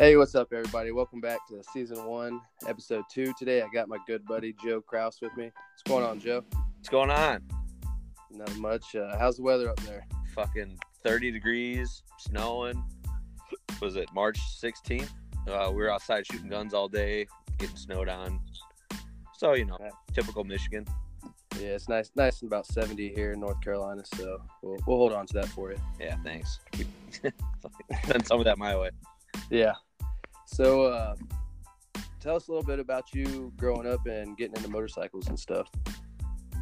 Hey, what's up, everybody? Welcome back to season one, episode two. Today, I got my good buddy Joe Kraus with me. What's going on, Joe? What's going on? Not much. Uh, how's the weather up there? Fucking 30 degrees, snowing. Was it March 16th? Uh, we were outside shooting guns all day, getting snowed on. So, you know, typical Michigan. Yeah, it's nice, nice and about seventy here in North Carolina. So we'll, we'll hold on to that for you. Yeah, thanks. Send some of that my way. Yeah. So, uh, tell us a little bit about you growing up and getting into motorcycles and stuff.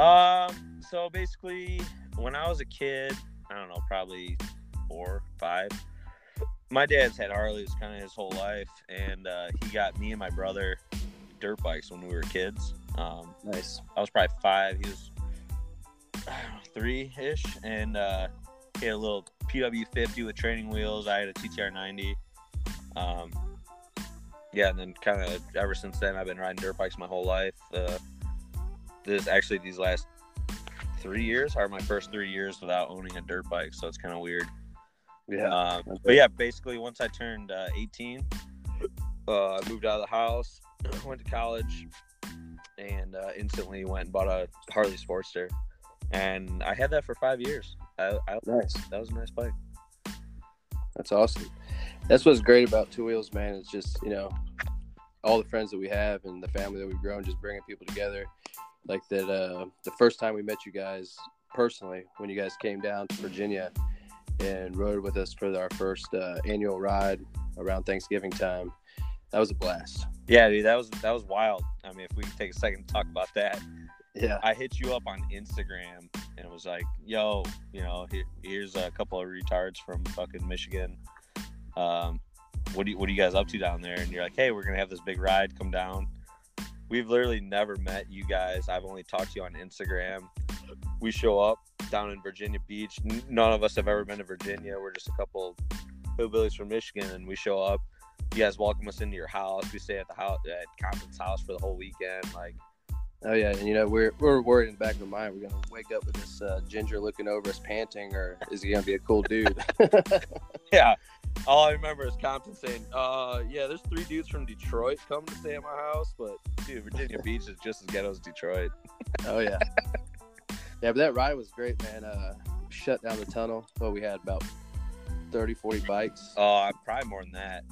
Um, so basically, when I was a kid, I don't know, probably four, five. My dad's had Harleys kind of his whole life, and uh, he got me and my brother dirt bikes when we were kids. Um, Nice. I was probably five. He was three ish, and uh, he had a little PW50 with training wheels. I had a TTR 90. Um, yeah, and then kind of ever since then, I've been riding dirt bikes my whole life. Uh, this actually these last three years are my first three years without owning a dirt bike, so it's kind of weird. Yeah. Um, but yeah, basically, once I turned uh, 18, uh, I moved out of the house, went to college, and uh, instantly went and bought a Harley Sportster. And I had that for five years. I, I, Nice. that was a nice bike. That's awesome. That's what's great about Two Wheels, man. It's just you know all the friends that we have and the family that we've grown, just bringing people together. Like that. Uh, the first time we met you guys personally, when you guys came down to Virginia and rode with us for our first uh, annual ride around Thanksgiving time, that was a blast. Yeah, dude, that was that was wild. I mean, if we take a second to talk about that, Yeah. I hit you up on Instagram and it was like, "Yo, you know, here, here's a couple of retards from fucking Michigan. Um, what do you, what are you guys up to down there?" And you're like, "Hey, we're gonna have this big ride. Come down." We've literally never met you guys. I've only talked to you on Instagram. We show up down in Virginia Beach. None of us have ever been to Virginia. We're just a couple hillbillies from Michigan, and we show up. You guys welcome us into your house. We stay at the house at Compton's house for the whole weekend. Like, Oh yeah, and you know we're we're worried in the back of our mind we're gonna wake up with this uh, ginger looking over us panting, or is he gonna be a cool dude? Yeah. All I remember is Compton saying, uh, yeah, there's three dudes from Detroit coming to stay at my house, but dude, Virginia Beach is just as ghetto as Detroit. Oh yeah, yeah. But that ride was great, man. Uh, shut down the tunnel. Well, we had about 30, 40 bikes. Oh, probably more than that.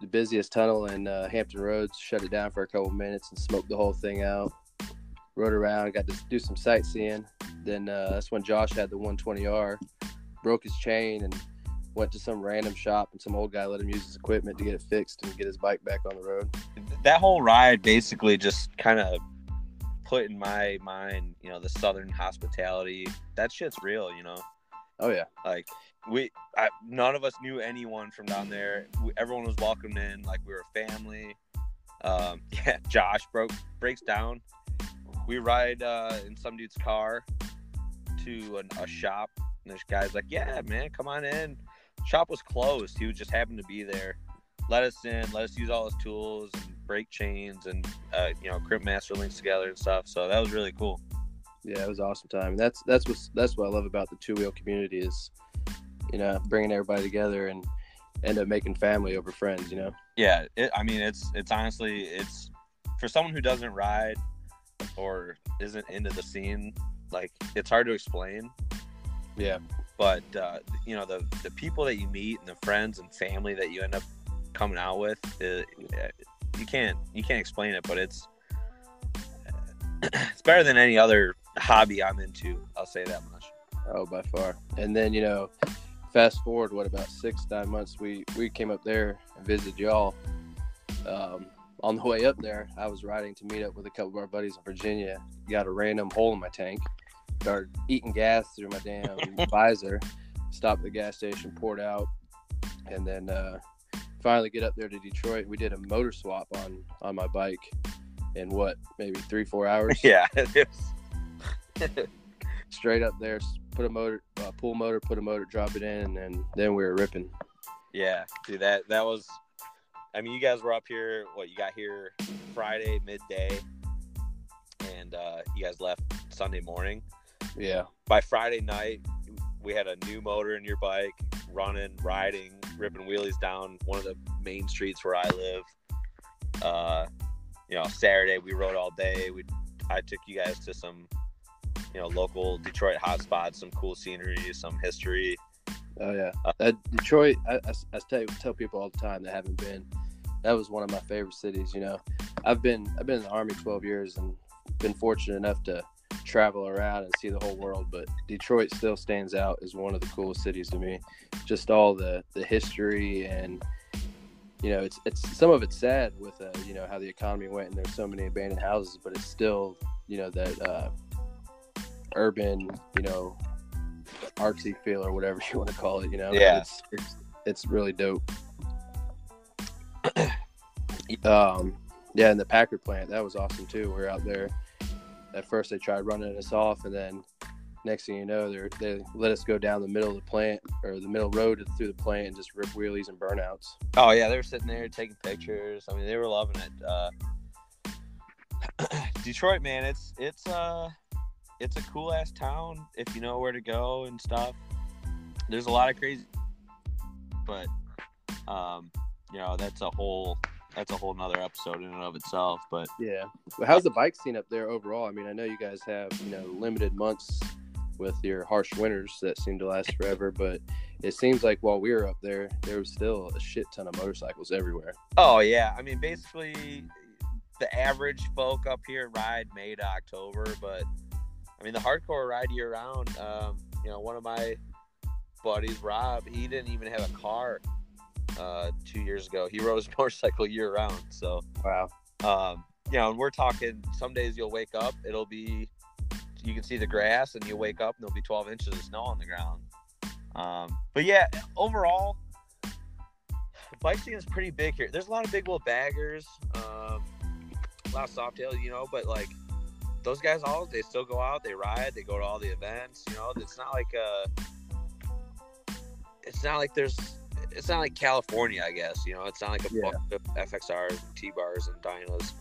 The busiest tunnel in uh, Hampton Roads. Shut it down for a couple minutes and smoked the whole thing out. Rode around, got to do some sightseeing. Then uh, that's when Josh had the 120R, broke his chain, and went to some random shop. And some old guy let him use his equipment to get it fixed and get his bike back on the road. That whole ride basically just kind of put in my mind, you know, the Southern hospitality. That shit's real, you know. Oh yeah, Like we, I, none of us knew anyone from down there. We, everyone was welcomed in, like we were a family. Um, yeah, Josh broke breaks down. We ride uh, in some dude's car to an, a shop, and this guy's like, "Yeah, man, come on in." Shop was closed. He was just happened to be there. Let us in. Let us use all his tools and brake chains and uh, you know crimp master links together and stuff. So that was really cool. yeah, it was an awesome time. And that's that's what that's what I love about the two wheel community is, you know, bringing everybody together and end up making family over friends. You know. yeah it, i mean it's it's honestly it's for someone who doesn't ride or isn't into the scene like it's hard to explain Yeah. But uh, you know the the people that you meet and the friends and family that you end up coming out with uh, you can't you can't explain it but it's it's better than any other hobby i'm into i'll say that much Oh, by far. And then you know, fast forward what about six nine months? We we came up there and visited y'all. Um, on the way up there, I was riding to meet up with a couple of our buddies in Virginia. Got a random hole in my tank. Started eating gas through my damn visor. Stopped at the gas station, poured out, and then uh, finally get up there to Detroit. We did a motor swap on on my bike in what maybe three four hours. yeah straight up there, put a motor, uh, pull motor, put a motor, drop it in, and then, then we were ripping. Yeah, dude, that that was. I mean, you guys were up here. What you got here Friday midday, and uh, you guys left Sunday morning. Yeah, By Friday night, we had a new motor in your bike, running, riding, ripping wheelies down one of the main streets where I live. Uh, you know, Saturday we rode all day. We I took you guys to some, you know, local Detroit hotspots, some cool scenery, some history. Oh yeah, uh, Detroit. I, I, I tell tell people all the time that haven't been. That was one of my favorite cities. You know, I've been I've been in the army 12 years and been fortunate enough to travel around and see the whole world. But Detroit still stands out as one of the coolest cities to me. Just all the the history and you know, it's it's some of it's sad with uh, you know how the economy went and there's so many abandoned houses, but it's still you know that uh, urban you know artsy feel or whatever you want to call it. You know, yeah, it's it's, it's really dope. um, yeah, and the Packard plant that was awesome too. We are out there. At first, they tried running us off, and then next thing you know, they they let us go down the middle of the plant or the middle road through the plant and just rip wheelies and burnouts. Oh yeah, they were sitting there taking pictures. I mean, they were loving it. Uh, Detroit, man, it's it's uh it's a cool ass town if you know where to go and stuff. There's a lot of crazy, but um, you know that's a whole that's a whole nother episode in and of itself. But yeah, how's the bike scene up there overall? I mean, I know you guys have you know limited months with your harsh winters that seem to last forever, but it seems like while we were up there, there was still a shit ton of motorcycles everywhere. Oh yeah, I mean basically the average folk up here ride May to October, but I mean the hardcore ride year round. Um, you know, one of my buddies, Rob, he didn't even have a car uh, two years ago. He rode his motorcycle year round. So wow. Um, you know, and we're talking. Some days you'll wake up, it'll be you can see the grass, and you wake up and there'll be 12 inches of snow on the ground. Um, but yeah, overall, bike scene is pretty big here. There's a lot of big wheel baggers, um, a lot of softails, you know, but like those guys all they still go out, they ride, they go to all the events. You know, it's not like a, uh, it's not like there's, it's not like California, I guess. You know, it's not like a yeah. bunch of FXRs and T bars and dynos.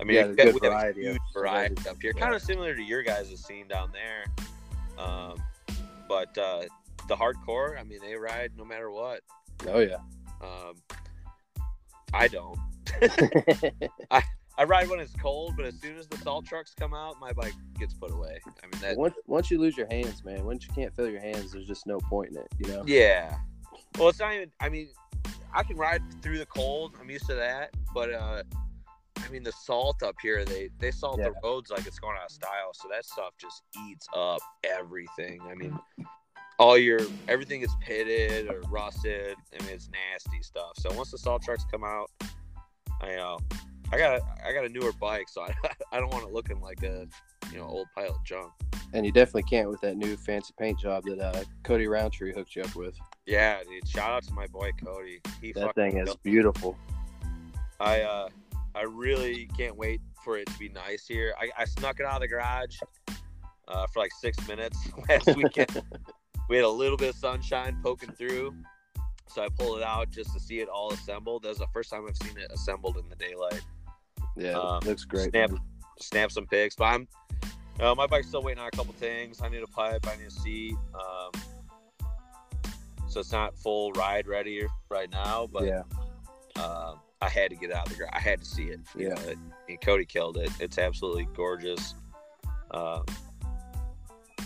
I mean, yeah, we, have, we have a huge variety up here, yeah. kind of similar to your guys' scene down there. Um, but uh, the hardcore, I mean, they ride no matter what. Oh yeah. Um, I don't. I I ride when it's cold, but as soon as the salt trucks come out, my bike gets put away. I mean, that... once once you lose your hands, man, once you can't feel your hands, there's just no point in it, you know. Yeah. Well, it's not even. I mean, I can ride through the cold. I'm used to that, but uh, I mean, the salt up here, they they salt yeah. the roads like it's going out of style. So that stuff just eats up everything. I mean, all your everything is pitted or rusted. I mean, it's nasty stuff. So once the salt trucks come out, I know I got I got a newer bike, so I I don't want it looking like a you know old pile of junk. And you definitely can't with that new fancy paint job that uh, Cody Roundtree hooked you up with. Yeah, dude. Shout out to my boy Cody. He that thing is beautiful. I uh I really can't wait for it to be nice here. I, I snuck it out of the garage uh, for like six minutes last weekend. we had a little bit of sunshine poking through, so I pulled it out just to see it all assembled. That was the first time I've seen it assembled in the daylight. Yeah, um, looks great. Snap, snap some pics, but I'm uh, my bike's still waiting on a couple things. I need a pipe, I need a seat. Um, so it's not full ride ready right now, but yeah. Uh, I had to get out of the ground. I had to see it. Yeah. Know, and Cody killed it. It's absolutely gorgeous. Um,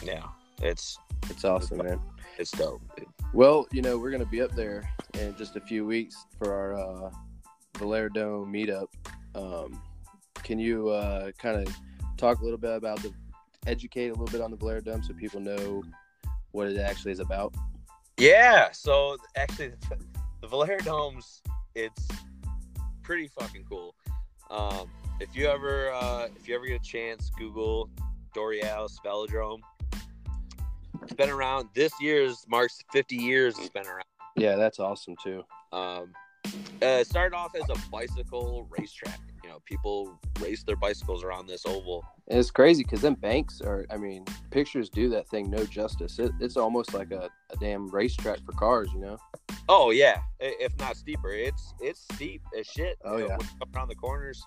yeah, it's it's awesome, it's, man. It's dope. Dude. Well, you know, we're gonna be up there in just a few weeks for our uh, Velodrome meetup. Um, can you uh, kind of talk a little bit about the educate a little bit on the Velodrome so people know what it actually is about? Yeah. So actually, the Velodromes, it's pretty fucking cool. Um, if you ever uh, if you ever get a chance, Google Dorais Velodrome. It's been around. This year's marks 50 years. It's been around. Yeah, that's awesome too. Um, uh, it started off as a bicycle racetrack. Know, people race their bicycles around this oval. And it's crazy because then banks are. I mean, pictures do that thing no justice. It, it's almost like a, a damn racetrack for cars. You know. Oh yeah, if not steeper. It's it's steep as shit. Oh you know, yeah. Around the corners.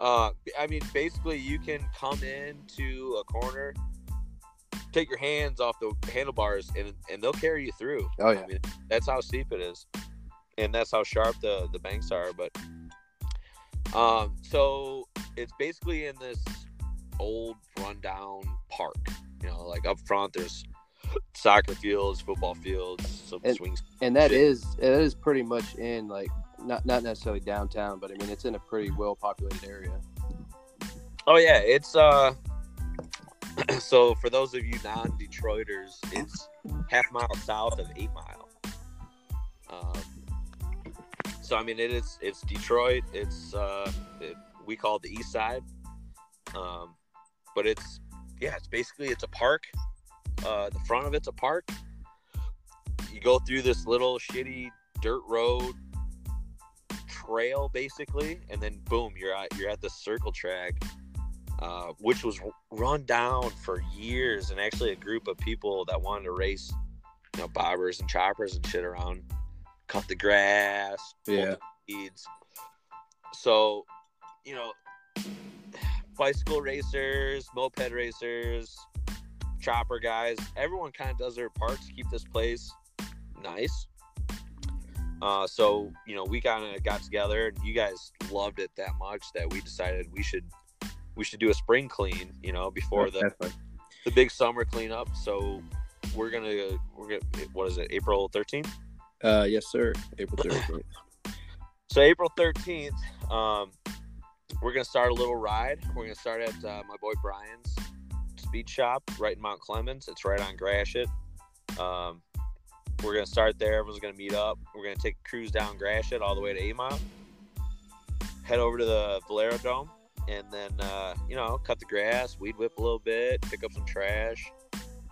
Uh, I mean, basically, you can come into a corner take your hands off the handlebars and and they'll carry you through. Oh yeah. I mean, that's how steep it is, and that's how sharp the the banks are. But um, so it's basically in this old rundown park. You know, like up front, there's soccer fields, football fields, some And- swings. and that shit. is it is pretty much in like not not necessarily downtown, but I mean it's in a pretty well populated area. Oh yeah, it's uh. so for those of you non-Detroiters, it's half mile south of Eight Mile. Um, so I mean, it is it's Detroit. It's uh, it, we call it the East Side, um, but it's yeah, it's basically it's a park. Uh, the front of it's a park. You go through this little shitty dirt road trail, basically, and then boom, you're at you're at the circle track uh, which was run down for years, and actually a group of people that wanted to race, you know, bobbers and choppers and shit around, cut the grass, Yeah. the weeds. So, you know, bicycle racers, moped racers, chopper guys, everyone kind of does their part to keep this place nice. Uh, so you know, we kind of got together, and you guys loved it that much that we decided we should we should do a spring clean, you know, before the Definitely. the big summer cleanup. So we're gonna we're gonna what is it? April thirteenth. Uh, yes, sir. April thirteenth. So April thirteenth, um, we're gonna start a little ride. We're gonna start at uh, my boy Brian's speed shop right in Mount Clemens. It's right on Gratiot. Um, we're gonna start there. Everyone's gonna meet up. We're gonna take a cruise down Gratiot all the way to Mile. Head over to the Velodrome, and then uh, you know cut the grass, weed whip a little bit, pick up some trash,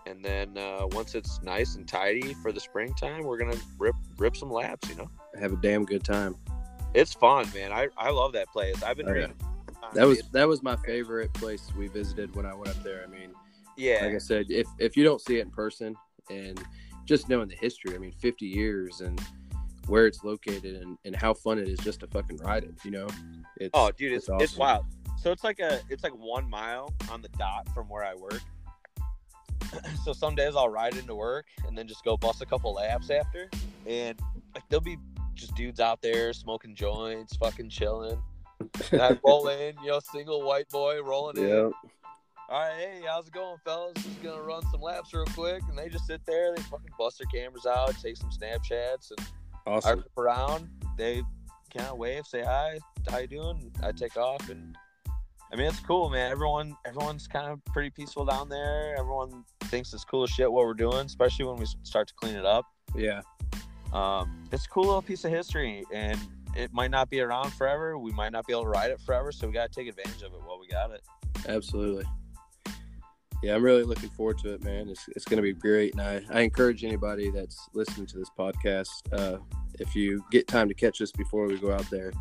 and then uh, once it's nice and tidy for the springtime, we're gonna rip rip some laps. You know. Have a damn good time. It's fun, man. I, I love that place. I've been Oh, yeah. That was that was my favorite place we visited when I went up there. I mean, yeah, like I said, if if you don't see it in person and just knowing the history, I mean, 50 years and where it's located and, and how fun it is just to fucking ride it, you know? It's, oh, dude, it's it's, awesome. wild. So it's like a it's like one mile on the dot from where I work. so some days I'll ride into work and then just go bust a couple laps after, and like there'll be just dudes out there smoking joints, fucking chilling. And I roll in, you know, single white boy rolling in. Yeah. All right, hey, how's it going, fellas? Just gonna run some laps real quick, and they just sit there. They fucking bust their cameras out, take some Snapchats, and I Awesome. rip around. They kind of wave, say hi, how you doing? I take off, and I mean it's cool, man. Everyone, everyone's kind of pretty peaceful down there. Everyone thinks it's cool as shit what we're doing, especially when we start to clean it up. Yeah. Um, it's a cool little piece of history, and it might not be around forever. We might not be able to ride it forever, so we gotta take advantage of it while we got it. Absolutely. Yeah, I'm really looking forward to it, man. It's, it's going to be great. And I, I encourage anybody that's listening to this podcast, uh, if you get time to catch us before we go out there,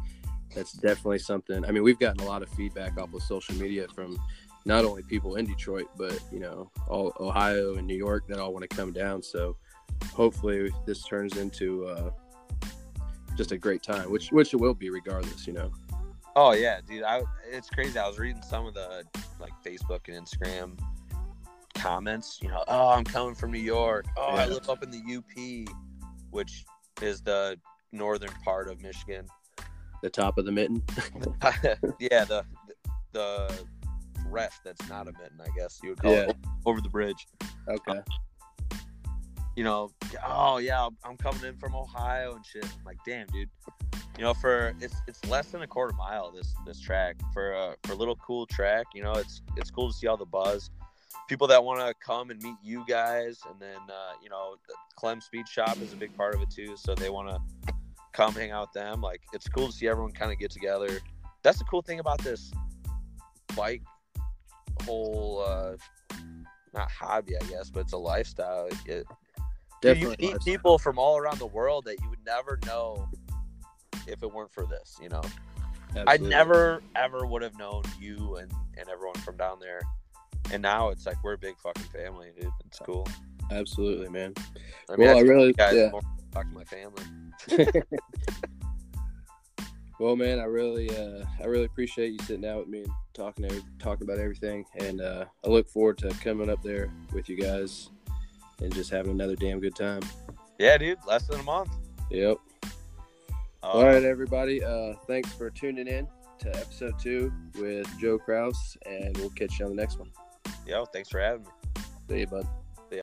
that's definitely something. I mean, we've gotten a lot of feedback off of social media from not only people in Detroit, but, you know, all Ohio and New York that all want to come down. So hopefully this turns into uh, just a great time, which, which it will be regardless, you know. Oh yeah, dude. I it's crazy. I was reading some of the like Facebook and Instagram comments. You know, oh, I'm coming from New York. Oh, I Yeah. live up in the UP, which is the northern part of Michigan. The top of the mitten. yeah, the the rest that's not a mitten, I guess you would call Yeah. it over the bridge. Okay. you know, oh yeah, I'm coming in from Ohio and shit. I'm like, damn, dude. You know, for it's it's less than a quarter mile this this track for a for a little cool track. You know, it's it's cool to see all the buzz, people that want to come and meet you guys, and then uh, you know, the Clem Speed Shop is a big part of it too. So they want to come hang out with them. Like, it's cool to see everyone kind of get together. That's the cool thing about this bike whole uh not hobby i guess but it's a lifestyle it, it, Dude, you Definitely. meet people from all around the world that you would never know if it weren't for this. You know, I never ever would have known you and and everyone from down there. And now it's like we're a big fucking family, dude. It's cool. Absolutely, man. I mean, well, I I, really, guys yeah. talk to my family. Well, man, I really, uh, I really appreciate you sitting down with me and talking, every, talking about everything. And uh, I look forward to coming up there with you guys and just having another damn good time. Yeah, dude. Less than a month. Yep. Uh, All right, everybody. Uh, thanks for tuning in to episode two with Joe Kraus, and we'll catch you on the next one. Yo, thanks for having me. See you, bud.